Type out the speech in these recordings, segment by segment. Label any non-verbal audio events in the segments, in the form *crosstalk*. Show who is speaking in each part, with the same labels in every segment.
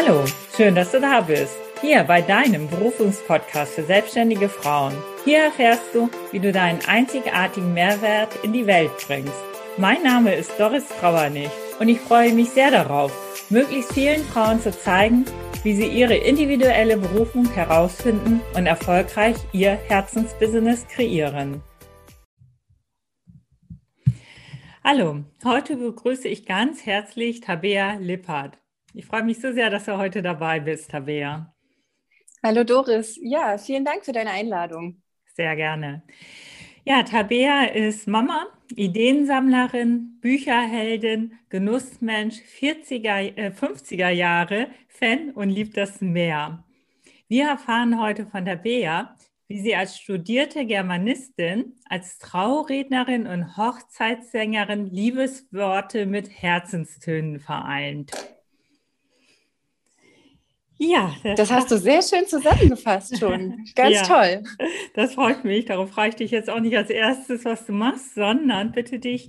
Speaker 1: Hallo, schön, dass du da bist. Hier bei deinem Berufungspodcast für selbstständige Frauen. Hier erfährst du, wie du deinen einzigartigen Mehrwert in die Welt bringst. Mein Name ist Doris Trauernig und ich freue mich sehr darauf, möglichst vielen Frauen zu zeigen, wie sie ihre individuelle Berufung herausfinden und erfolgreich ihr Herzensbusiness kreieren. Hallo, heute begrüße ich ganz herzlich Tabea Lippert. Ich freue mich so sehr, dass du heute dabei bist, Tabea.
Speaker 2: Hallo Doris, ja, vielen Dank für deine Einladung.
Speaker 1: Sehr gerne. Ja, Tabea ist Mama, Ideensammlerin, Bücherheldin, Genussmensch, 40er, äh, 50er Jahre, Fan und liebt das Meer. Wir erfahren heute von Tabea, wie sie als studierte Germanistin, als Traurednerin und Hochzeitssängerin Liebesworte mit Herzenstönen vereint.
Speaker 2: Ja, das, das hast du sehr schön zusammengefasst schon. *laughs* Ganz ja, toll.
Speaker 1: Das freut mich. Darauf frage ich dich jetzt auch nicht als erstes, was du machst, sondern bitte dich,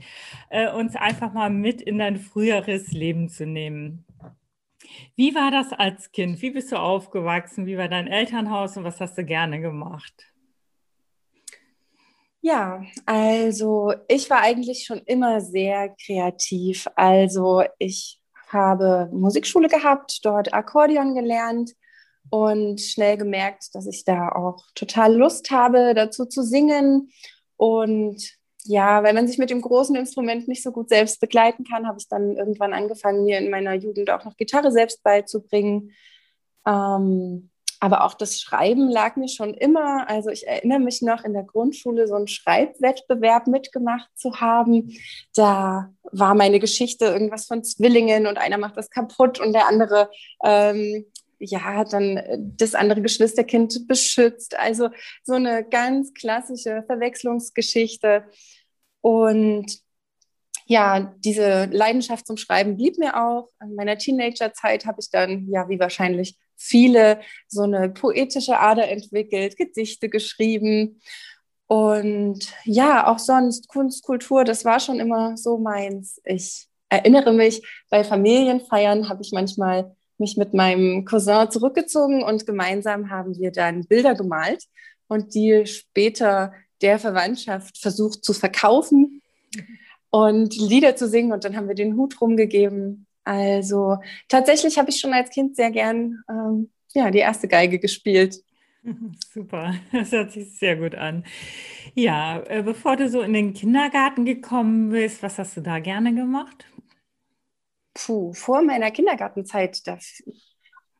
Speaker 1: äh, uns einfach mal mit in dein früheres Leben zu nehmen. Wie war das als Kind? Wie bist du aufgewachsen? Wie war dein Elternhaus und was hast du gerne gemacht?
Speaker 2: Ja, also ich war eigentlich schon immer sehr kreativ. Also ich habe Musikschule gehabt, dort Akkordeon gelernt und schnell gemerkt, dass ich da auch total Lust habe, dazu zu singen. Und ja, wenn man sich mit dem großen Instrument nicht so gut selbst begleiten kann, habe ich dann irgendwann angefangen, mir in meiner Jugend auch noch Gitarre selbst beizubringen. Ähm, aber auch das Schreiben lag mir schon immer. Also ich erinnere mich noch in der Grundschule so einen Schreibwettbewerb mitgemacht zu haben. Da war meine Geschichte irgendwas von Zwillingen und einer macht das kaputt und der andere ähm, ja, dann das andere Geschwisterkind beschützt. Also so eine ganz klassische Verwechslungsgeschichte. Und ja, diese Leidenschaft zum Schreiben blieb mir auch. In meiner Teenagerzeit habe ich dann, ja, wie wahrscheinlich viele, so eine poetische Ader entwickelt, Gedichte geschrieben. Und ja, auch sonst Kunst, Kultur, das war schon immer so meins. Ich erinnere mich, bei Familienfeiern habe ich manchmal mich mit meinem Cousin zurückgezogen und gemeinsam haben wir dann Bilder gemalt und die später der Verwandtschaft versucht zu verkaufen und Lieder zu singen und dann haben wir den Hut rumgegeben. Also tatsächlich habe ich schon als Kind sehr gern ähm, ja, die erste Geige gespielt. *laughs*
Speaker 1: Super, das hört sich sehr gut an. Ja, äh, bevor du so in den Kindergarten gekommen bist, was hast du da gerne gemacht?
Speaker 2: Puh, vor meiner Kindergartenzeit, das,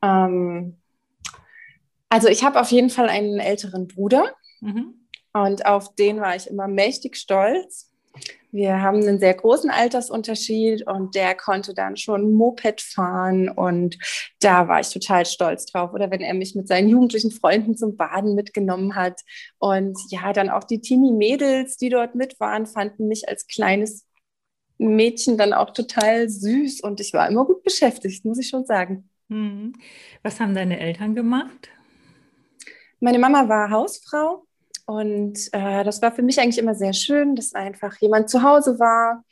Speaker 2: ähm, also ich habe auf jeden Fall einen älteren Bruder mhm. und auf den war ich immer mächtig stolz. Wir haben einen sehr großen Altersunterschied und der konnte dann schon Moped fahren und da war ich total stolz drauf. Oder wenn er mich mit seinen jugendlichen Freunden zum Baden mitgenommen hat und ja, dann auch die Teenie-Mädels, die dort mit waren, fanden mich als kleines Mädchen dann auch total süß und ich war immer gut beschäftigt, muss ich schon sagen.
Speaker 1: Hm. Was haben deine Eltern gemacht?
Speaker 2: Meine Mama war Hausfrau und äh, das war für mich eigentlich immer sehr schön, dass einfach jemand zu Hause war,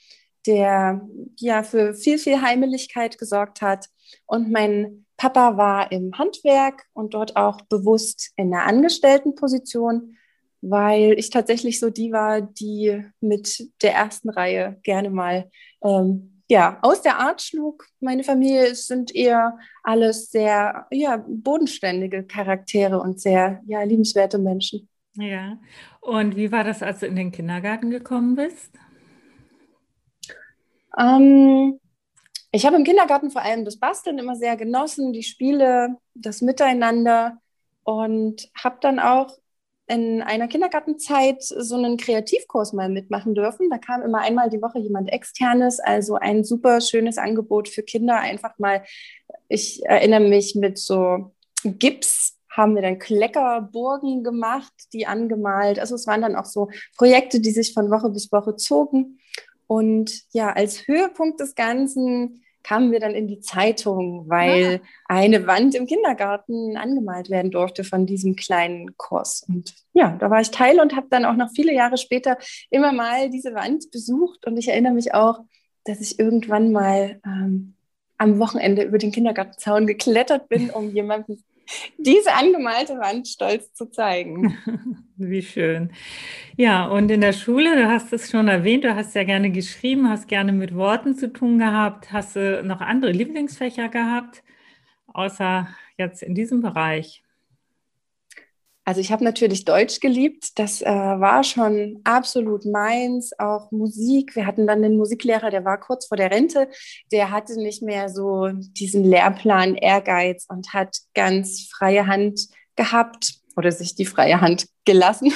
Speaker 2: der ja für viel, viel Heimeligkeit gesorgt hat. Und mein Papa war im Handwerk und dort auch bewusst in einer Angestelltenposition weil ich tatsächlich so die war, die mit der ersten Reihe gerne mal ähm, ja, aus der Art schlug. Meine Familie sind eher alles sehr ja, bodenständige Charaktere und sehr ja, liebenswerte Menschen.
Speaker 1: Ja, und wie war das, als du in den Kindergarten gekommen bist?
Speaker 2: Ähm, ich habe im Kindergarten vor allem das Basteln immer sehr genossen, die Spiele, das Miteinander und habe dann auch in einer Kindergartenzeit so einen Kreativkurs mal mitmachen dürfen. Da kam immer einmal die Woche jemand externes, also ein super schönes Angebot für Kinder. Einfach mal, ich erinnere mich mit so Gips haben wir dann Kleckerburgen gemacht, die angemalt. Also es waren dann auch so Projekte, die sich von Woche bis Woche zogen. Und ja, als Höhepunkt des Ganzen kamen wir dann in die Zeitung, weil ja. eine Wand im Kindergarten angemalt werden durfte von diesem kleinen Kurs. Und ja, da war ich Teil und habe dann auch noch viele Jahre später immer mal diese Wand besucht. Und ich erinnere mich auch, dass ich irgendwann mal ähm, am Wochenende über den Kindergartenzaun geklettert bin, um jemandem diese angemalte Wand stolz zu zeigen. *laughs*
Speaker 1: Wie schön. Ja, und in der Schule, du hast es schon erwähnt, du hast ja gerne geschrieben, hast gerne mit Worten zu tun gehabt. Hast du noch andere Lieblingsfächer gehabt, außer jetzt in diesem Bereich?
Speaker 2: Also ich habe natürlich Deutsch geliebt. Das äh, war schon absolut meins. Auch Musik. Wir hatten dann den Musiklehrer, der war kurz vor der Rente. Der hatte nicht mehr so diesen Lehrplan Ehrgeiz und hat ganz freie Hand gehabt oder sich die freie Hand gelassen.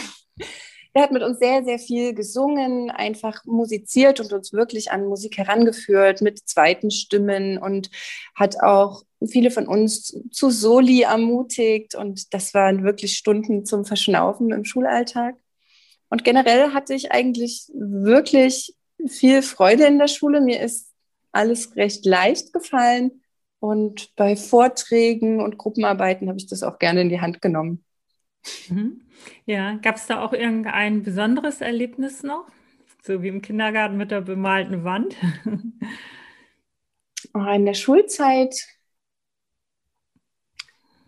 Speaker 2: Er hat mit uns sehr, sehr viel gesungen, einfach musiziert und uns wirklich an Musik herangeführt mit zweiten Stimmen und hat auch viele von uns zu Soli ermutigt. Und das waren wirklich Stunden zum Verschnaufen im Schulalltag. Und generell hatte ich eigentlich wirklich viel Freude in der Schule. Mir ist alles recht leicht gefallen. Und bei Vorträgen und Gruppenarbeiten habe ich das auch gerne in die Hand genommen.
Speaker 1: Mhm. Ja, gab es da auch irgendein besonderes Erlebnis noch? So wie im Kindergarten mit der bemalten Wand?
Speaker 2: Oh, *laughs* in der Schulzeit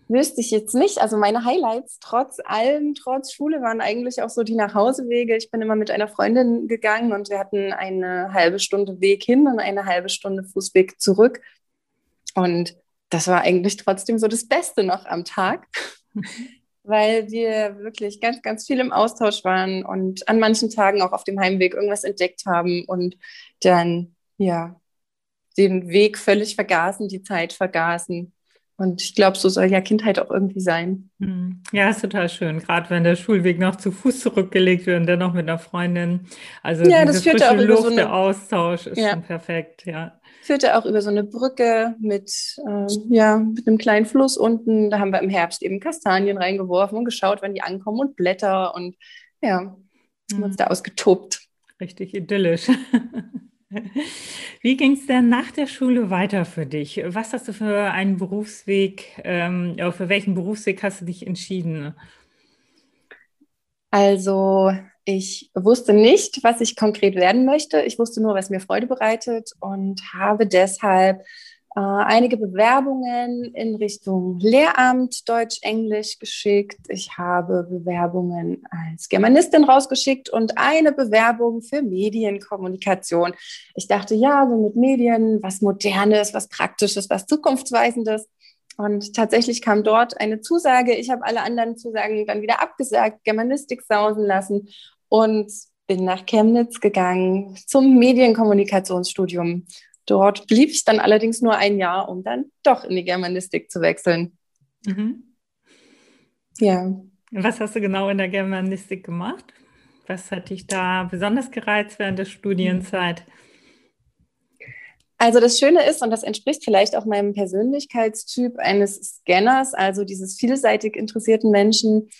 Speaker 2: wüsste ich jetzt nicht. Also meine Highlights trotz allem, trotz Schule waren eigentlich auch so die Nachhausewege. Ich bin immer mit einer Freundin gegangen und wir hatten eine halbe Stunde Weg hin und eine halbe Stunde Fußweg zurück. Und das war eigentlich trotzdem so das Beste noch am Tag. *laughs* weil wir wirklich ganz, ganz viel im Austausch waren und an manchen Tagen auch auf dem Heimweg irgendwas entdeckt haben und dann, ja, den Weg völlig vergaßen, die Zeit vergaßen. Und ich glaube, so soll ja Kindheit auch irgendwie sein.
Speaker 1: Hm. Ja, ist total schön. Gerade wenn der Schulweg noch zu Fuß zurückgelegt wird und dann noch mit einer Freundin. Also ja, das führt auch über so eine, der Austausch ist ja. schon perfekt, ja
Speaker 2: führte auch über so eine Brücke mit, ähm, ja, mit einem kleinen Fluss unten. Da haben wir im Herbst eben Kastanien reingeworfen und geschaut, wann die ankommen und Blätter und ja, haben uns hm. da ausgetobt.
Speaker 1: Richtig idyllisch. *laughs* Wie ging es denn nach der Schule weiter für dich? Was hast du für einen Berufsweg, ähm, für welchen Berufsweg hast du dich entschieden?
Speaker 2: Also ich wusste nicht, was ich konkret werden möchte. Ich wusste nur, was mir Freude bereitet und habe deshalb äh, einige Bewerbungen in Richtung Lehramt Deutsch, Englisch geschickt. Ich habe Bewerbungen als Germanistin rausgeschickt und eine Bewerbung für Medienkommunikation. Ich dachte, ja, so mit Medien, was Modernes, was Praktisches, was Zukunftsweisendes. Und tatsächlich kam dort eine Zusage. Ich habe alle anderen Zusagen dann wieder abgesagt, Germanistik sausen lassen und bin nach Chemnitz gegangen zum Medienkommunikationsstudium. Dort blieb ich dann allerdings nur ein Jahr, um dann doch in die Germanistik zu wechseln. Mhm.
Speaker 1: Ja. Was hast du genau in der Germanistik gemacht? Was hat dich da besonders gereizt während der Studienzeit?
Speaker 2: Also das Schöne ist, und das entspricht vielleicht auch meinem Persönlichkeitstyp eines Scanners, also dieses vielseitig interessierten Menschen,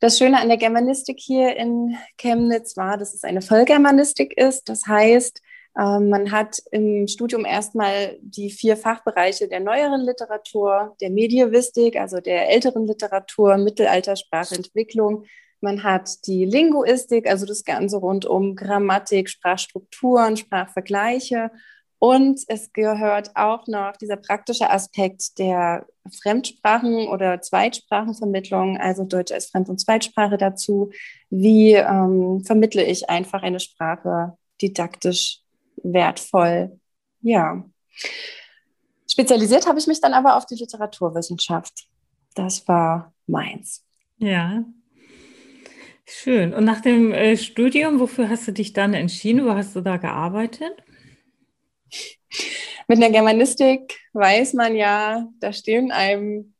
Speaker 2: das Schöne an der Germanistik hier in Chemnitz war, dass es eine Vollgermanistik ist. Das heißt, ähm, man hat im Studium erstmal die vier Fachbereiche der neueren Literatur, der Medievistik, also der älteren Literatur, Mittelaltersprachentwicklung. Man hat die Linguistik, also das Ganze rund um Grammatik, Sprachstrukturen, Sprachvergleiche und es gehört auch noch dieser praktische Aspekt der Fremdsprachen- oder Zweitsprachenvermittlung, also Deutsch als Fremd- und Zweitsprache dazu. Wie ähm, vermittle ich einfach eine Sprache didaktisch wertvoll? Ja. Spezialisiert habe ich mich dann aber auf die Literaturwissenschaft. Das war meins.
Speaker 1: Ja. Schön. Und nach dem äh, Studium, wofür hast du dich dann entschieden? Wo hast du da gearbeitet?
Speaker 2: Mit der Germanistik weiß man ja, da stehen einem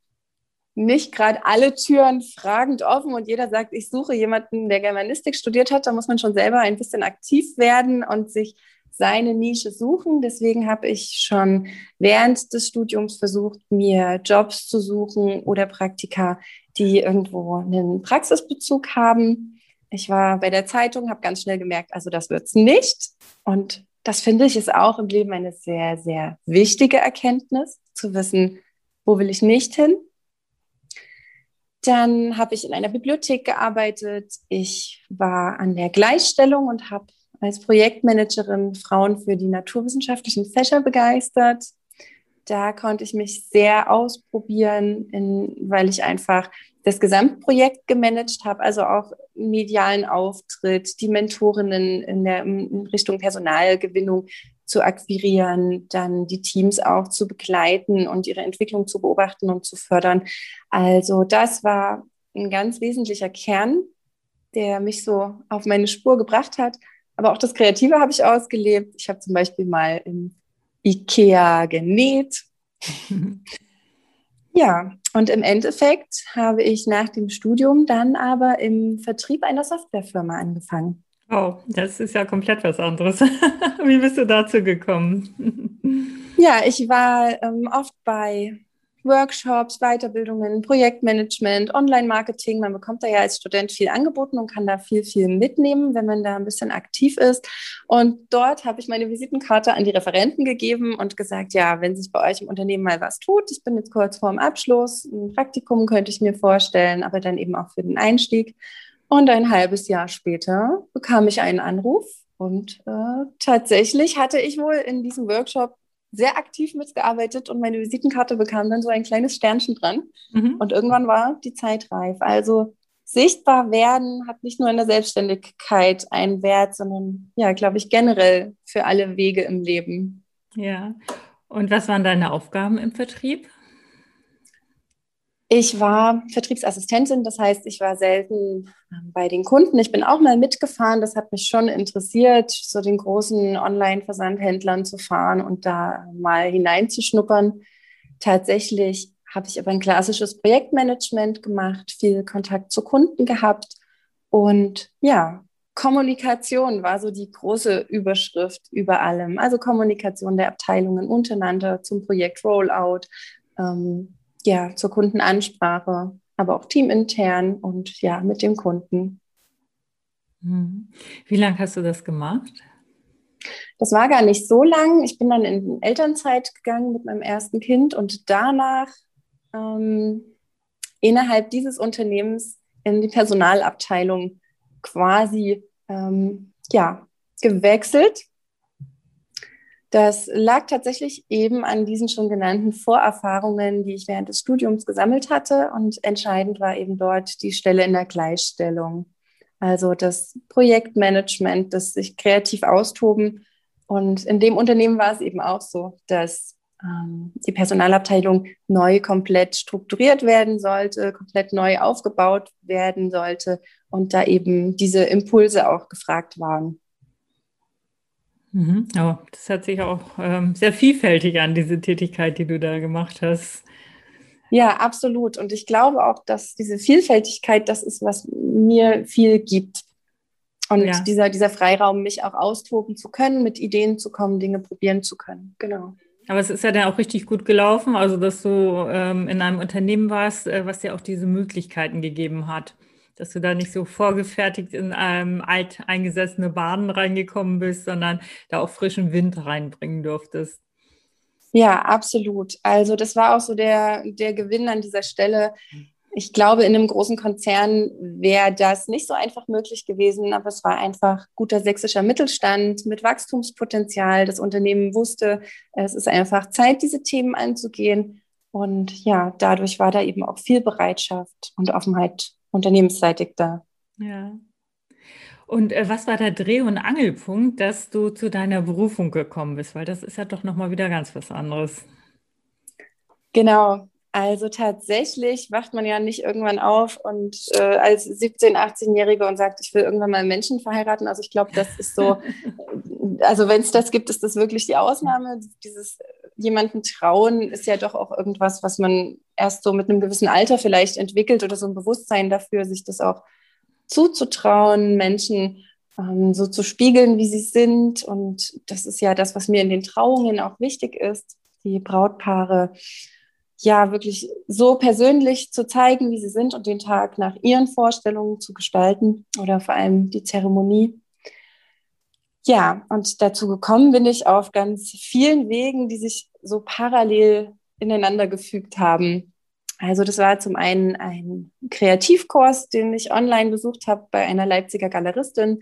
Speaker 2: nicht gerade alle Türen fragend offen und jeder sagt, ich suche jemanden, der Germanistik studiert hat. Da muss man schon selber ein bisschen aktiv werden und sich seine Nische suchen. Deswegen habe ich schon während des Studiums versucht, mir Jobs zu suchen oder Praktika, die irgendwo einen Praxisbezug haben. Ich war bei der Zeitung, habe ganz schnell gemerkt, also das wird es nicht. Und das finde ich ist auch im Leben eine sehr, sehr wichtige Erkenntnis, zu wissen, wo will ich nicht hin. Dann habe ich in einer Bibliothek gearbeitet. Ich war an der Gleichstellung und habe als Projektmanagerin Frauen für die naturwissenschaftlichen Fächer begeistert. da konnte ich mich sehr ausprobieren, in, weil ich einfach das Gesamtprojekt gemanagt habe, also auch medialen Auftritt, die Mentorinnen in, der, in Richtung Personalgewinnung zu akquirieren, dann die Teams auch zu begleiten und ihre Entwicklung zu beobachten und zu fördern. Also das war ein ganz wesentlicher Kern, der mich so auf meine Spur gebracht hat. Aber auch das Kreative habe ich ausgelebt. Ich habe zum Beispiel mal im IKEA genäht. *laughs* ja, und im Endeffekt habe ich nach dem Studium dann aber im Vertrieb einer Softwarefirma angefangen.
Speaker 1: Oh, das ist ja komplett was anderes. *laughs* Wie bist du dazu gekommen?
Speaker 2: ja, ich war ähm, oft bei Workshops, Weiterbildungen, Projektmanagement, Online-Marketing. Man bekommt da ja als Student viel angeboten und kann da viel, viel mitnehmen, wenn man da ein bisschen aktiv ist. Und dort habe ich meine Visitenkarte an die Referenten gegeben und gesagt, ja, wenn sich bei euch im Unternehmen mal was tut, ich bin jetzt kurz vorm Abschluss, ein Praktikum könnte ich mir vorstellen, aber dann eben auch für den Einstieg. Und ein halbes Jahr später bekam ich einen Anruf und äh, tatsächlich hatte ich wohl in diesem Workshop sehr aktiv mitgearbeitet und meine Visitenkarte bekam dann so ein kleines Sternchen dran. Mhm. Und irgendwann war die Zeit reif. Also sichtbar werden hat nicht nur in der Selbstständigkeit einen Wert, sondern ja, glaube ich, generell für alle Wege im Leben.
Speaker 1: Ja. Und was waren deine Aufgaben im Vertrieb?
Speaker 2: Ich war Vertriebsassistentin, das heißt, ich war selten ähm, bei den Kunden. Ich bin auch mal mitgefahren, das hat mich schon interessiert, so den großen Online-Versandhändlern zu fahren und da mal hineinzuschnuppern. Tatsächlich habe ich aber ein klassisches Projektmanagement gemacht, viel Kontakt zu Kunden gehabt und ja, Kommunikation war so die große Überschrift über allem. Also Kommunikation der Abteilungen untereinander zum Projekt Rollout, ähm, ja, zur Kundenansprache, aber auch teamintern und ja, mit dem Kunden.
Speaker 1: Mhm. Wie lange hast du das gemacht?
Speaker 2: Das war gar nicht so lang. Ich bin dann in Elternzeit gegangen mit meinem ersten Kind und danach ähm, innerhalb dieses Unternehmens in die Personalabteilung quasi ähm, ja, gewechselt das lag tatsächlich eben an diesen schon genannten Vorerfahrungen, die ich während des Studiums gesammelt hatte. Und entscheidend war eben dort die Stelle in der Gleichstellung. Also das Projektmanagement, das sich kreativ austoben. Und in dem Unternehmen war es eben auch so, dass ähm, die Personalabteilung neu komplett strukturiert werden sollte, komplett neu aufgebaut werden sollte und da eben diese Impulse auch gefragt waren.
Speaker 1: Mhm. Oh, das hört sich auch ähm, sehr vielfältig an, diese Tätigkeit, die du da gemacht hast.
Speaker 2: Ja, absolut. Und ich glaube auch, dass diese Vielfältigkeit das ist, was mir viel gibt. Und ja. dieser, dieser Freiraum, mich auch austoben zu können, mit Ideen zu kommen, Dinge probieren zu können. Genau.
Speaker 1: Aber es ist ja dann auch richtig gut gelaufen, also dass du ähm, in einem Unternehmen warst, äh, was dir auch diese Möglichkeiten gegeben hat dass du da nicht so vorgefertigt in ähm, alteingesessene Baden reingekommen bist, sondern da auch frischen Wind reinbringen durftest.
Speaker 2: Ja, absolut. Also das war auch so der, der Gewinn an dieser Stelle. Ich glaube, in einem großen Konzern wäre das nicht so einfach möglich gewesen, aber es war einfach guter sächsischer Mittelstand mit Wachstumspotenzial. Das Unternehmen wusste, es ist einfach Zeit, diese Themen anzugehen. Und ja, dadurch war da eben auch viel Bereitschaft und Offenheit unternehmensseitig da.
Speaker 1: Ja. Und äh, was war der Dreh- und Angelpunkt, dass du zu deiner Berufung gekommen bist? Weil das ist ja doch nochmal wieder ganz was anderes.
Speaker 2: Genau. Also tatsächlich wacht man ja nicht irgendwann auf und äh, als 17-, 18-Jährige und sagt, ich will irgendwann mal Menschen verheiraten. Also ich glaube, das ist so, *laughs* also wenn es das gibt, ist das wirklich die Ausnahme. Dieses jemanden trauen ist ja doch auch irgendwas, was man erst so mit einem gewissen Alter vielleicht entwickelt oder so ein Bewusstsein dafür, sich das auch zuzutrauen, Menschen ähm, so zu spiegeln, wie sie sind. Und das ist ja das, was mir in den Trauungen auch wichtig ist, die Brautpaare ja wirklich so persönlich zu zeigen, wie sie sind und den Tag nach ihren Vorstellungen zu gestalten oder vor allem die Zeremonie. Ja, und dazu gekommen bin ich auf ganz vielen Wegen, die sich so parallel ineinander gefügt haben. Also das war zum einen ein Kreativkurs, den ich online besucht habe bei einer Leipziger Galeristin,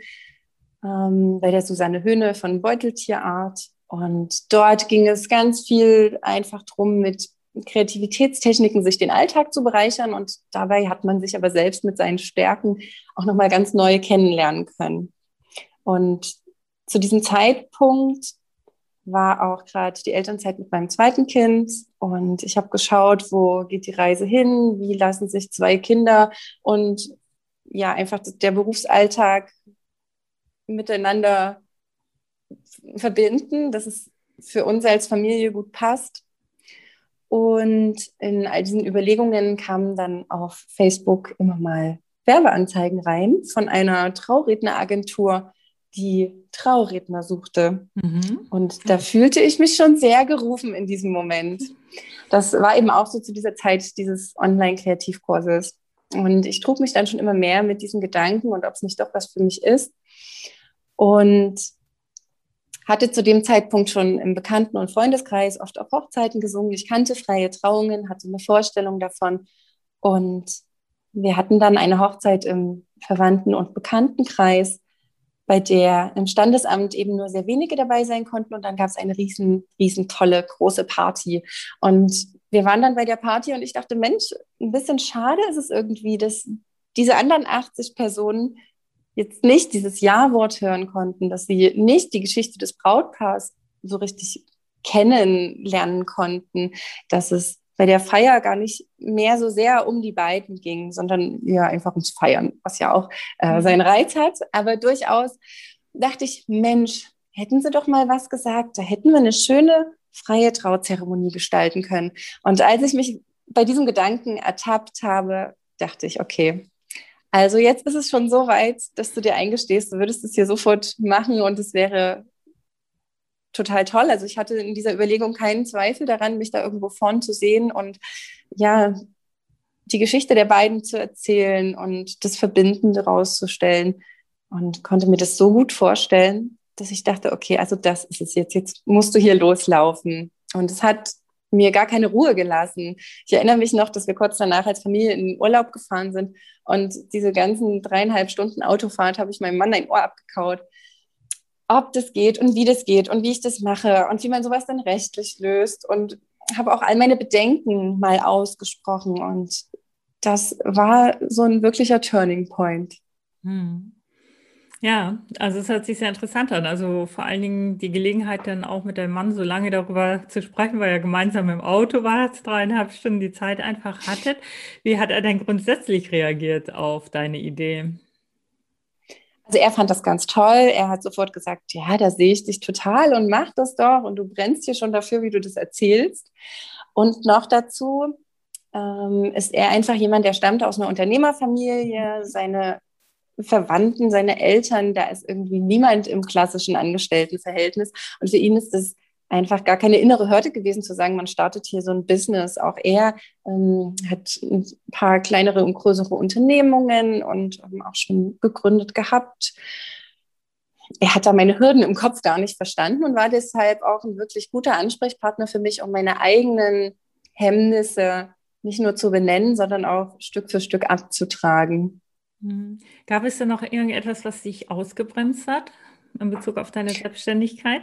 Speaker 2: ähm, bei der Susanne Höhne von Beuteltierart. Und dort ging es ganz viel einfach drum, mit Kreativitätstechniken sich den Alltag zu bereichern. Und dabei hat man sich aber selbst mit seinen Stärken auch nochmal ganz neu kennenlernen können. Und zu diesem Zeitpunkt war auch gerade die Elternzeit mit meinem zweiten Kind und ich habe geschaut, wo geht die Reise hin, wie lassen sich zwei Kinder und ja, einfach der Berufsalltag miteinander verbinden, dass es für uns als Familie gut passt. Und in all diesen Überlegungen kamen dann auf Facebook immer mal Werbeanzeigen rein von einer Trauredneragentur, die Trauredner suchte. Mhm. Und da fühlte ich mich schon sehr gerufen in diesem Moment. Das war eben auch so zu dieser Zeit dieses Online-Kreativkurses. Und ich trug mich dann schon immer mehr mit diesen Gedanken und ob es nicht doch was für mich ist. Und hatte zu dem Zeitpunkt schon im Bekannten- und Freundeskreis oft auf Hochzeiten gesungen. Ich kannte freie Trauungen, hatte eine Vorstellung davon. Und wir hatten dann eine Hochzeit im Verwandten- und Bekanntenkreis, bei der im Standesamt eben nur sehr wenige dabei sein konnten. Und dann gab es eine riesen, riesen tolle, große Party. Und wir waren dann bei der Party und ich dachte, Mensch, ein bisschen schade ist es irgendwie, dass diese anderen 80 Personen jetzt nicht dieses Ja-Wort hören konnten, dass sie nicht die Geschichte des Brautpaars so richtig kennenlernen konnten, dass es bei der Feier gar nicht mehr so sehr um die beiden ging, sondern ja einfach ums Feiern, was ja auch äh, mhm. seinen Reiz hat. Aber durchaus dachte ich, Mensch, hätten sie doch mal was gesagt, da hätten wir eine schöne freie Trauzeremonie gestalten können. Und als ich mich bei diesem Gedanken ertappt habe, dachte ich, okay, also jetzt ist es schon so weit, dass du dir eingestehst, du würdest es hier sofort machen und es wäre total toll. Also ich hatte in dieser Überlegung keinen Zweifel daran, mich da irgendwo vorn zu sehen und ja, die Geschichte der beiden zu erzählen und das Verbindende rauszustellen und konnte mir das so gut vorstellen, dass ich dachte, okay, also das ist es jetzt, jetzt musst du hier loslaufen. Und es hat mir gar keine Ruhe gelassen. Ich erinnere mich noch, dass wir kurz danach als Familie in den Urlaub gefahren sind und diese ganzen dreieinhalb Stunden Autofahrt habe ich meinem Mann ein Ohr abgekaut, ob das geht und wie das geht und wie ich das mache und wie man sowas dann rechtlich löst und habe auch all meine Bedenken mal ausgesprochen und das war so ein wirklicher Turning Point. Hm.
Speaker 1: Ja, also es hört sich sehr interessant an. Also vor allen Dingen die Gelegenheit dann auch mit deinem Mann so lange darüber zu sprechen, weil er gemeinsam im Auto war, dreieinhalb Stunden die Zeit einfach hattet. Wie hat er denn grundsätzlich reagiert auf deine Idee?
Speaker 2: Also er fand das ganz toll. Er hat sofort gesagt, ja, da sehe ich dich total und mach das doch. Und du brennst hier schon dafür, wie du das erzählst. Und noch dazu ähm, ist er einfach jemand, der stammt aus einer Unternehmerfamilie. Seine Verwandten, seine Eltern, da ist irgendwie niemand im klassischen Angestelltenverhältnis. Und für ihn ist es einfach gar keine innere Hürde gewesen zu sagen, man startet hier so ein Business. Auch er ähm, hat ein paar kleinere und größere Unternehmungen und ähm, auch schon gegründet gehabt. Er hat da meine Hürden im Kopf gar nicht verstanden und war deshalb auch ein wirklich guter Ansprechpartner für mich, um meine eigenen Hemmnisse nicht nur zu benennen, sondern auch Stück für Stück abzutragen.
Speaker 1: Mhm. Gab es denn noch irgendetwas, was dich ausgebremst hat in Bezug auf deine Selbstständigkeit?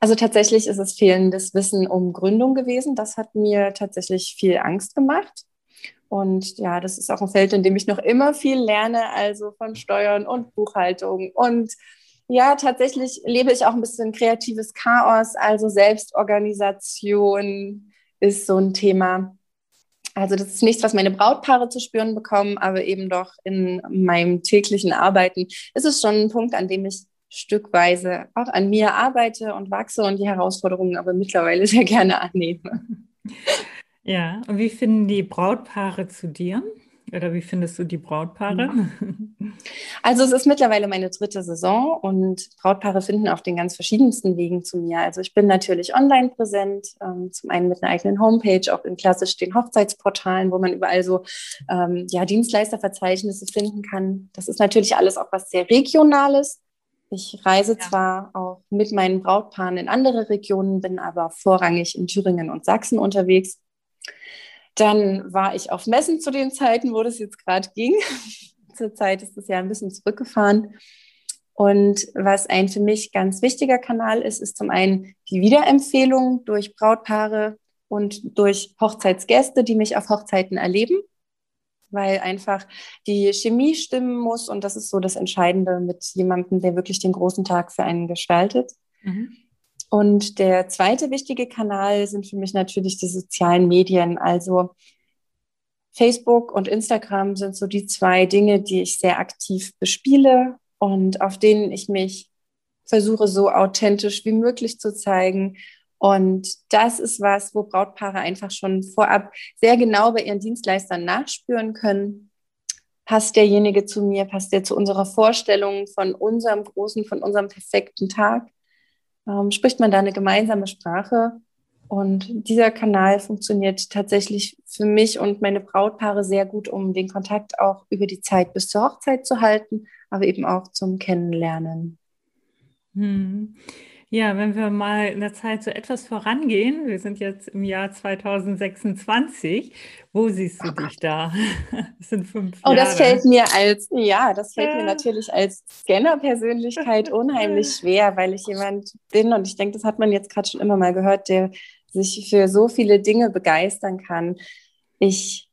Speaker 2: Also tatsächlich ist es fehlendes Wissen um Gründung gewesen. Das hat mir tatsächlich viel Angst gemacht. Und ja, das ist auch ein Feld, in dem ich noch immer viel lerne, also von Steuern und Buchhaltung. Und ja, tatsächlich lebe ich auch ein bisschen kreatives Chaos, also Selbstorganisation ist so ein Thema. Also das ist nichts, was meine Brautpaare zu spüren bekommen, aber eben doch in meinem täglichen Arbeiten ist es schon ein Punkt, an dem ich stückweise auch an mir arbeite und wachse und die Herausforderungen aber mittlerweile *laughs* sehr gerne annehme.
Speaker 1: Ja, und wie finden die Brautpaare zu dir? Oder wie findest du die Brautpaare?
Speaker 2: Also es ist mittlerweile meine dritte Saison und Brautpaare finden auf den ganz verschiedensten Wegen zu mir. Also ich bin natürlich online präsent, ähm, zum einen mit einer eigenen Homepage, auch in klassisch den Hochzeitsportalen, wo man überall so ähm, ja, Dienstleisterverzeichnisse finden kann. Das ist natürlich alles auch was sehr Regionales. Ich reise ja. zwar auch mit meinen Brautpaaren in andere Regionen, bin aber vorrangig in Thüringen und Sachsen unterwegs. Dann war ich auf Messen zu den Zeiten, wo das jetzt gerade ging. *laughs* Zurzeit ist das ja ein bisschen zurückgefahren. Und was ein für mich ganz wichtiger Kanal ist, ist zum einen die Wiederempfehlung durch Brautpaare und durch Hochzeitsgäste, die mich auf Hochzeiten erleben, weil einfach die Chemie stimmen muss und das ist so das Entscheidende mit jemandem, der wirklich den großen Tag für einen gestaltet. Mhm. Und der zweite wichtige Kanal sind für mich natürlich die sozialen Medien, also Facebook und Instagram sind so die zwei Dinge, die ich sehr aktiv bespiele und auf denen ich mich versuche, so authentisch wie möglich zu zeigen. Und das ist was, wo Brautpaare einfach schon vorab sehr genau bei ihren Dienstleistern nachspüren können. Passt derjenige zu mir? Passt der zu unserer Vorstellung von unserem großen, von unserem perfekten Tag? Ähm, spricht man da eine gemeinsame Sprache? Und dieser Kanal funktioniert tatsächlich für mich und meine Brautpaare sehr gut, um den Kontakt auch über die Zeit bis zur Hochzeit zu halten, aber eben auch zum Kennenlernen.
Speaker 1: Hm. Ja, wenn wir mal in der Zeit so etwas vorangehen, wir sind jetzt im Jahr 2026, wo siehst du dich da? *laughs*
Speaker 2: Das sind fünf Jahre. Oh, das fällt mir als, ja, das fällt ja. mir natürlich als Scanner-Persönlichkeit *laughs* unheimlich schwer, weil ich jemand bin und ich denke, das hat man jetzt gerade schon immer mal gehört, der sich für so viele Dinge begeistern kann. Ich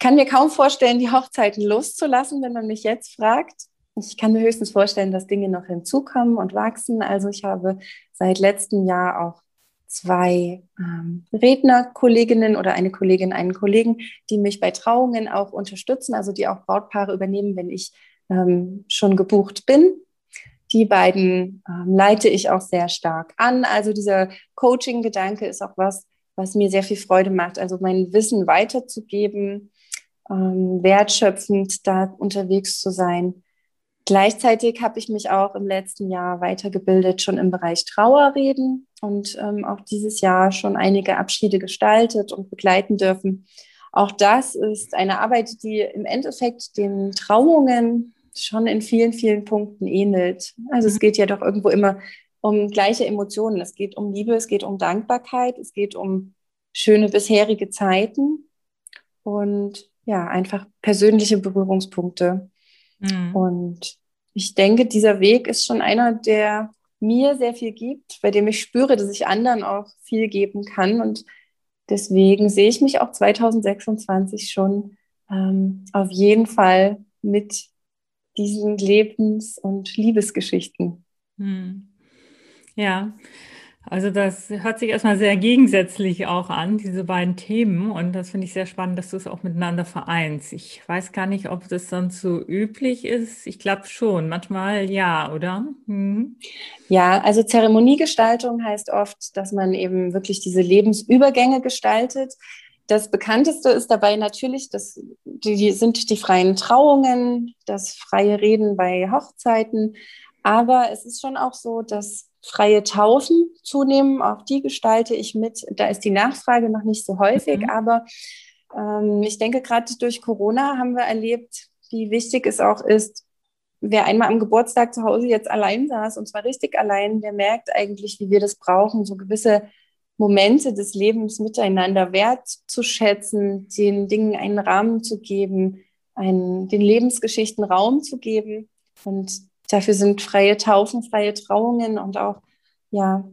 Speaker 2: kann mir kaum vorstellen, die Hochzeiten loszulassen, wenn man mich jetzt fragt. Ich kann mir höchstens vorstellen, dass Dinge noch hinzukommen und wachsen. Also ich habe seit letztem Jahr auch zwei ähm, Rednerkolleginnen oder eine Kollegin, einen Kollegen, die mich bei Trauungen auch unterstützen, also die auch Brautpaare übernehmen, wenn ich ähm, schon gebucht bin. Die beiden ähm, leite ich auch sehr stark an. Also dieser Coaching-Gedanke ist auch was, was mir sehr viel Freude macht. Also mein Wissen weiterzugeben, ähm, wertschöpfend da unterwegs zu sein. Gleichzeitig habe ich mich auch im letzten Jahr weitergebildet, schon im Bereich Trauerreden und ähm, auch dieses Jahr schon einige Abschiede gestaltet und begleiten dürfen. Auch das ist eine Arbeit, die im Endeffekt den Trauungen schon in vielen, vielen Punkten ähnelt. Also es mhm. geht ja doch irgendwo immer um gleiche Emotionen. Es geht um Liebe, es geht um Dankbarkeit, es geht um schöne bisherige Zeiten und ja, einfach persönliche Berührungspunkte. Mhm. Und ich denke, dieser Weg ist schon einer, der mir sehr viel gibt, bei dem ich spüre, dass ich anderen auch viel geben kann. Und deswegen sehe ich mich auch 2026 schon ähm, auf jeden Fall mit diesen Lebens- und Liebesgeschichten.
Speaker 1: Hm. Ja, also das hört sich erstmal sehr gegensätzlich auch an, diese beiden Themen. Und das finde ich sehr spannend, dass du es auch miteinander vereinst. Ich weiß gar nicht, ob das sonst so üblich ist. Ich glaube schon, manchmal ja, oder?
Speaker 2: Mhm. Ja, also Zeremoniegestaltung heißt oft, dass man eben wirklich diese Lebensübergänge gestaltet. Das bekannteste ist dabei natürlich, das die, sind die freien Trauungen, das freie Reden bei Hochzeiten. Aber es ist schon auch so, dass freie Taufen zunehmen. Auch die gestalte ich mit. Da ist die Nachfrage noch nicht so häufig, mhm. aber ähm, ich denke, gerade durch Corona haben wir erlebt, wie wichtig es auch ist, wer einmal am Geburtstag zu Hause jetzt allein saß, und zwar richtig allein, der merkt eigentlich, wie wir das brauchen, so gewisse Momente des Lebens miteinander wertzuschätzen, den Dingen einen Rahmen zu geben, einen, den Lebensgeschichten Raum zu geben. Und dafür sind freie Taufen, freie Trauungen und auch ja,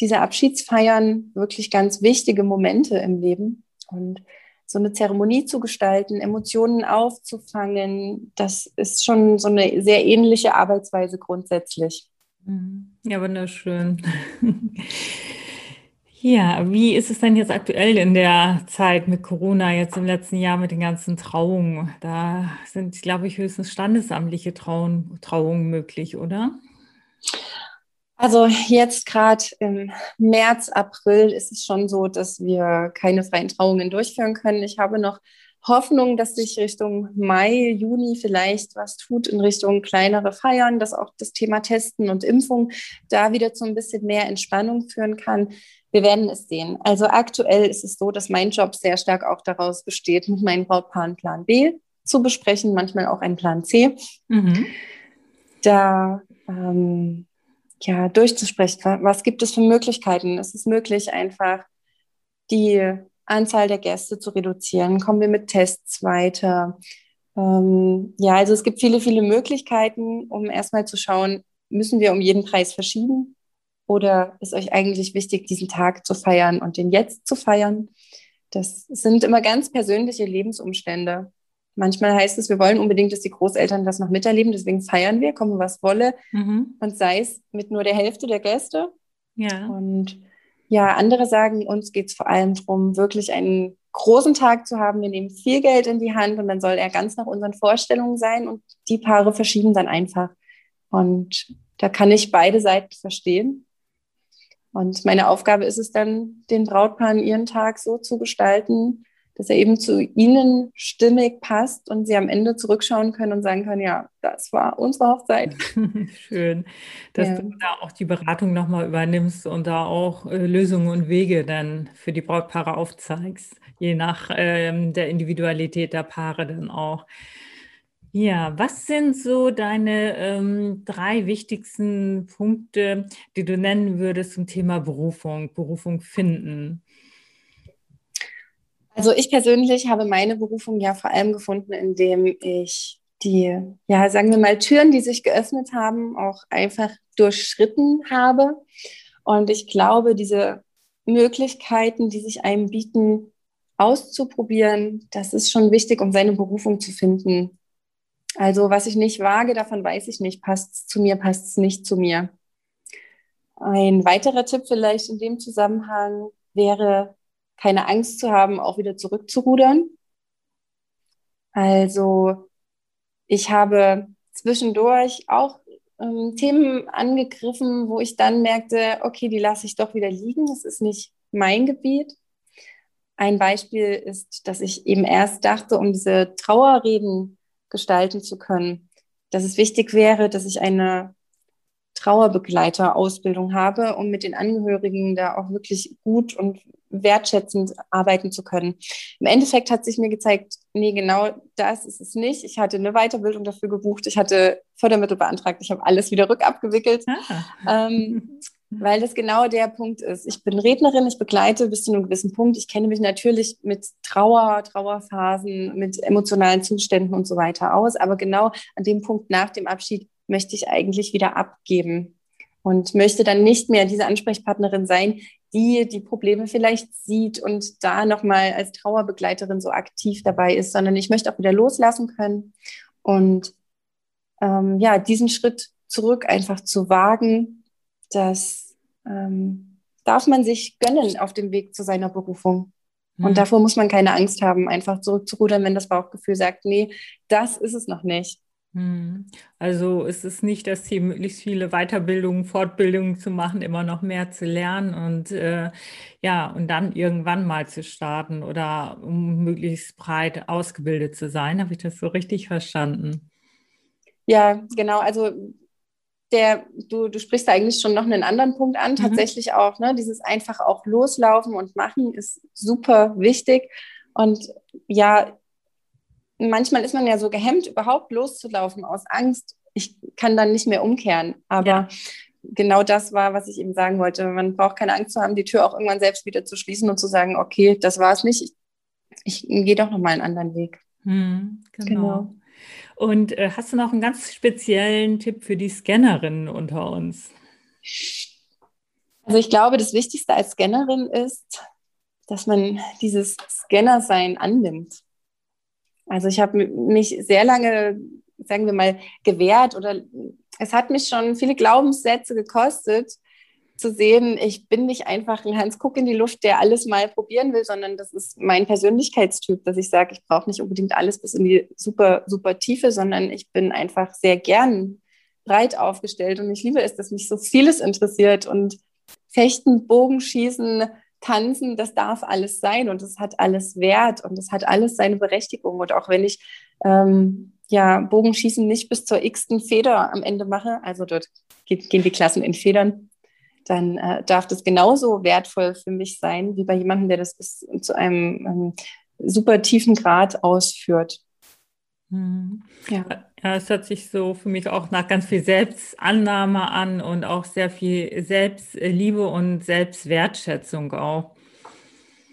Speaker 2: diese Abschiedsfeiern wirklich ganz wichtige Momente im Leben. Und so eine Zeremonie zu gestalten, Emotionen aufzufangen, das ist schon so eine sehr ähnliche Arbeitsweise grundsätzlich.
Speaker 1: Mhm. Ja, wunderschön. *laughs* Ja, wie ist es denn jetzt aktuell in der Zeit mit Corona, jetzt im letzten Jahr mit den ganzen Trauungen? Da sind, glaube ich, höchstens standesamtliche Trauungen, Trauungen möglich, oder?
Speaker 2: Also jetzt gerade im März, April ist es schon so, dass wir keine freien Trauungen durchführen können. Ich habe noch Hoffnung, dass sich Richtung Mai, Juni vielleicht was tut in Richtung kleinere Feiern, dass auch das Thema Testen und Impfung da wieder zu ein bisschen mehr Entspannung führen kann. Wir werden es sehen. Also aktuell ist es so, dass mein Job sehr stark auch daraus besteht, mit meinen Brautpaaren Plan B zu besprechen, manchmal auch einen Plan C. Mhm. Da ähm, ja, durchzusprechen, was gibt es für Möglichkeiten? Es ist möglich, einfach die Anzahl der Gäste zu reduzieren. Kommen wir mit Tests weiter? Ähm, ja, also es gibt viele, viele Möglichkeiten, um erstmal zu schauen, müssen wir um jeden Preis verschieben oder ist euch eigentlich wichtig, diesen Tag zu feiern und den jetzt zu feiern? Das sind immer ganz persönliche Lebensumstände. Manchmal heißt es, wir wollen unbedingt, dass die Großeltern das noch miterleben, deswegen feiern wir, komme was wolle. Mhm. Und sei es mit nur der Hälfte der Gäste. Ja. Und ja, andere sagen, uns geht es vor allem darum, wirklich einen großen Tag zu haben. Wir nehmen viel Geld in die Hand und dann soll er ganz nach unseren Vorstellungen sein und die Paare verschieben dann einfach. Und da kann ich beide Seiten verstehen. Und meine Aufgabe ist es dann, den Brautpaaren ihren Tag so zu gestalten, dass er eben zu ihnen stimmig passt und sie am Ende zurückschauen können und sagen können, ja, das war unsere Hochzeit. *laughs*
Speaker 1: Schön, dass ja. du da auch die Beratung nochmal übernimmst und da auch äh, Lösungen und Wege dann für die Brautpaare aufzeigst, je nach ähm, der Individualität der Paare dann auch. Ja, was sind so deine ähm, drei wichtigsten Punkte, die du nennen würdest zum Thema Berufung, Berufung finden?
Speaker 2: Also ich persönlich habe meine Berufung ja vor allem gefunden, indem ich die, ja, sagen wir mal, Türen, die sich geöffnet haben, auch einfach durchschritten habe. Und ich glaube, diese Möglichkeiten, die sich einem bieten, auszuprobieren, das ist schon wichtig, um seine Berufung zu finden. Also was ich nicht wage, davon weiß ich nicht, passt es zu mir, passt es nicht zu mir. Ein weiterer Tipp vielleicht in dem Zusammenhang wäre, keine Angst zu haben, auch wieder zurückzurudern. Also ich habe zwischendurch auch ähm, Themen angegriffen, wo ich dann merkte, okay, die lasse ich doch wieder liegen. Das ist nicht mein Gebiet. Ein Beispiel ist, dass ich eben erst dachte, um diese Trauerreden gestalten zu können, dass es wichtig wäre, dass ich eine Trauerbegleiterausbildung habe, um mit den Angehörigen da auch wirklich gut und wertschätzend arbeiten zu können. Im Endeffekt hat sich mir gezeigt, nee, genau das ist es nicht. Ich hatte eine Weiterbildung dafür gebucht, ich hatte Fördermittel beantragt, ich habe alles wieder rückabgewickelt. Ah. Ähm, *laughs* weil das genau der Punkt ist. Ich bin Rednerin, ich begleite bis zu einem gewissen Punkt. Ich kenne mich natürlich mit Trauer, Trauerphasen, mit emotionalen Zuständen und so weiter aus. Aber genau an dem Punkt nach dem Abschied möchte ich eigentlich wieder abgeben und möchte dann nicht mehr diese Ansprechpartnerin sein, die die Probleme vielleicht sieht und da nochmal als Trauerbegleiterin so aktiv dabei ist, sondern ich möchte auch wieder loslassen können und ähm, ja, diesen Schritt zurück einfach zu wagen, das ähm, darf man sich gönnen auf dem Weg zu seiner Berufung. Und mhm. davor muss man keine Angst haben, einfach zurückzurudern, wenn das Bauchgefühl sagt, nee, das ist es noch nicht.
Speaker 1: Hm. Also es ist nicht das Ziel, möglichst viele Weiterbildungen, Fortbildungen zu machen, immer noch mehr zu lernen und äh, ja, und dann irgendwann mal zu starten oder um möglichst breit ausgebildet zu sein. Habe ich das so richtig verstanden?
Speaker 2: Ja, genau. Also der, du, du sprichst eigentlich schon noch einen anderen Punkt an, mhm. tatsächlich auch, ne? Dieses einfach auch loslaufen und machen ist super wichtig. Und ja, manchmal ist man ja so gehemmt, überhaupt loszulaufen aus Angst. Ich kann dann nicht mehr umkehren. Aber ja. genau das war, was ich eben sagen wollte. Man braucht keine Angst zu haben, die Tür auch irgendwann selbst wieder zu schließen und zu sagen, okay, das war es nicht. Ich, ich gehe doch nochmal einen anderen Weg.
Speaker 1: Hm, genau. genau. Und äh, hast du noch einen ganz speziellen Tipp für die Scannerinnen unter uns?
Speaker 2: Also ich glaube, das Wichtigste als Scannerin ist, dass man dieses Scannersein annimmt. Also ich habe mich sehr lange, sagen wir mal, gewehrt oder es hat mich schon viele Glaubenssätze gekostet, zu sehen, ich bin nicht einfach ein Hans Kuck in die Luft, der alles mal probieren will, sondern das ist mein Persönlichkeitstyp, dass ich sage, ich brauche nicht unbedingt alles bis in die super, super Tiefe, sondern ich bin einfach sehr gern breit aufgestellt und ich liebe es, dass mich so vieles interessiert und Fechten, Bogenschießen, tanzen, das darf alles sein und es hat alles Wert und es hat alles seine Berechtigung. Und auch wenn ich ähm, ja Bogenschießen nicht bis zur x-ten Feder am Ende mache, also dort gehen die Klassen in Federn, dann äh, darf das genauso wertvoll für mich sein, wie bei jemandem, der das bis zu einem ähm, super tiefen Grad ausführt.
Speaker 1: Mhm. Ja. Ja, es hört sich so für mich auch nach ganz viel Selbstannahme an und auch sehr viel Selbstliebe und Selbstwertschätzung auch.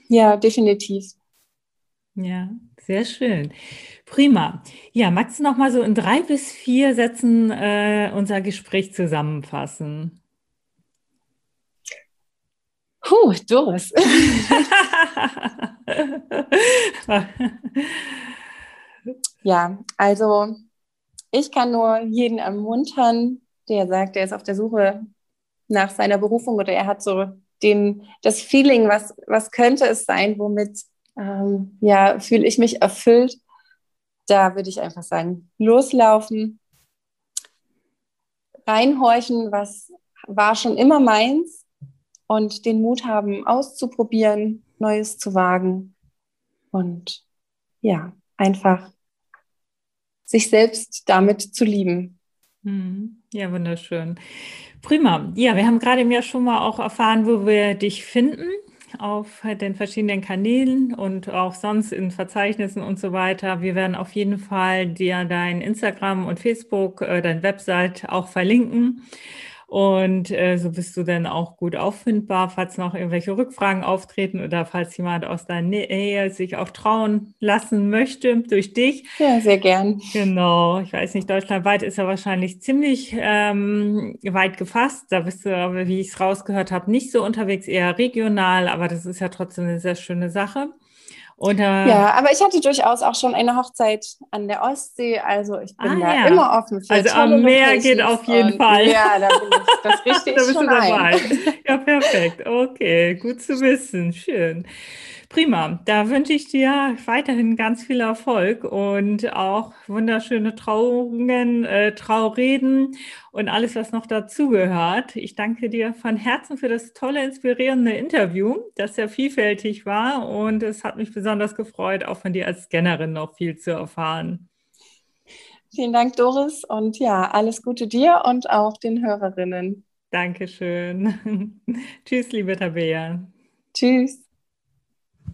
Speaker 2: Ja, definitiv.
Speaker 1: Ja, sehr schön. Prima. Ja, magst du noch mal so in drei bis vier Sätzen äh, unser Gespräch zusammenfassen?
Speaker 2: Puh, Doris. *laughs* ja, also ich kann nur jeden ermuntern, der sagt, er ist auf der Suche nach seiner Berufung oder er hat so den, das Feeling, was, was könnte es sein, womit ähm, ja, fühle ich mich erfüllt. Da würde ich einfach sagen, loslaufen, reinhorchen, was war schon immer meins und den Mut haben, auszuprobieren, Neues zu wagen und ja, einfach sich selbst damit zu lieben.
Speaker 1: Hm. Ja, wunderschön. Prima. Ja, wir haben gerade ja schon mal auch erfahren, wo wir dich finden auf den verschiedenen Kanälen und auch sonst in Verzeichnissen und so weiter. Wir werden auf jeden Fall dir dein Instagram und Facebook, äh, deine Website auch verlinken. Und äh, so bist du dann auch gut auffindbar, falls noch irgendwelche Rückfragen auftreten oder falls jemand aus deiner Nähe sich auch trauen lassen möchte durch dich.
Speaker 2: Ja, sehr gern.
Speaker 1: Genau. Ich weiß nicht, deutschlandweit ist er wahrscheinlich ziemlich ähm, weit gefasst. Da bist du aber, wie ich es rausgehört habe, nicht so unterwegs, eher regional, aber das ist ja trotzdem eine sehr schöne Sache.
Speaker 2: Äh, ja, aber ich hatte durchaus auch schon eine Hochzeit an der Ostsee, also ich bin ah, da ja. immer offen
Speaker 1: für Also am Meer geht auf jeden Fall.
Speaker 2: Ja, da bin ich, das *laughs* richte ich schon ein.
Speaker 1: Ja, perfekt. Okay, gut zu wissen. Schön. Prima. Da wünsche ich dir weiterhin ganz viel Erfolg und auch wunderschöne Trauungen, äh, Traureden und alles, was noch dazugehört. Ich danke dir von Herzen für das tolle, inspirierende Interview, das sehr vielfältig war und es hat mich besonders gefreut, auch von dir als Scannerin noch viel zu erfahren.
Speaker 2: Vielen Dank, Doris. Und ja, alles Gute dir und auch den Hörerinnen.
Speaker 1: Dankeschön. *laughs* Tschüss, liebe Tabea.
Speaker 2: Tschüss.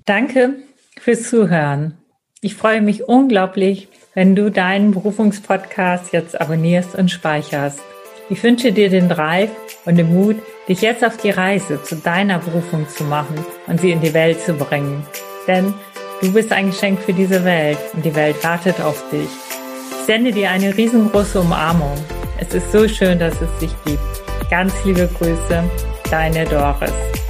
Speaker 1: Danke fürs Zuhören. Ich freue mich unglaublich, wenn du deinen Berufungspodcast jetzt abonnierst und speicherst. Ich wünsche dir den Drive und den Mut, dich jetzt auf die Reise zu deiner Berufung zu machen und sie in die Welt zu bringen. Denn du bist ein Geschenk für diese Welt und die Welt wartet auf dich. Ich sende dir eine riesengroße Umarmung. Es ist so schön, dass es dich gibt. Ganz liebe Grüße, deine Doris.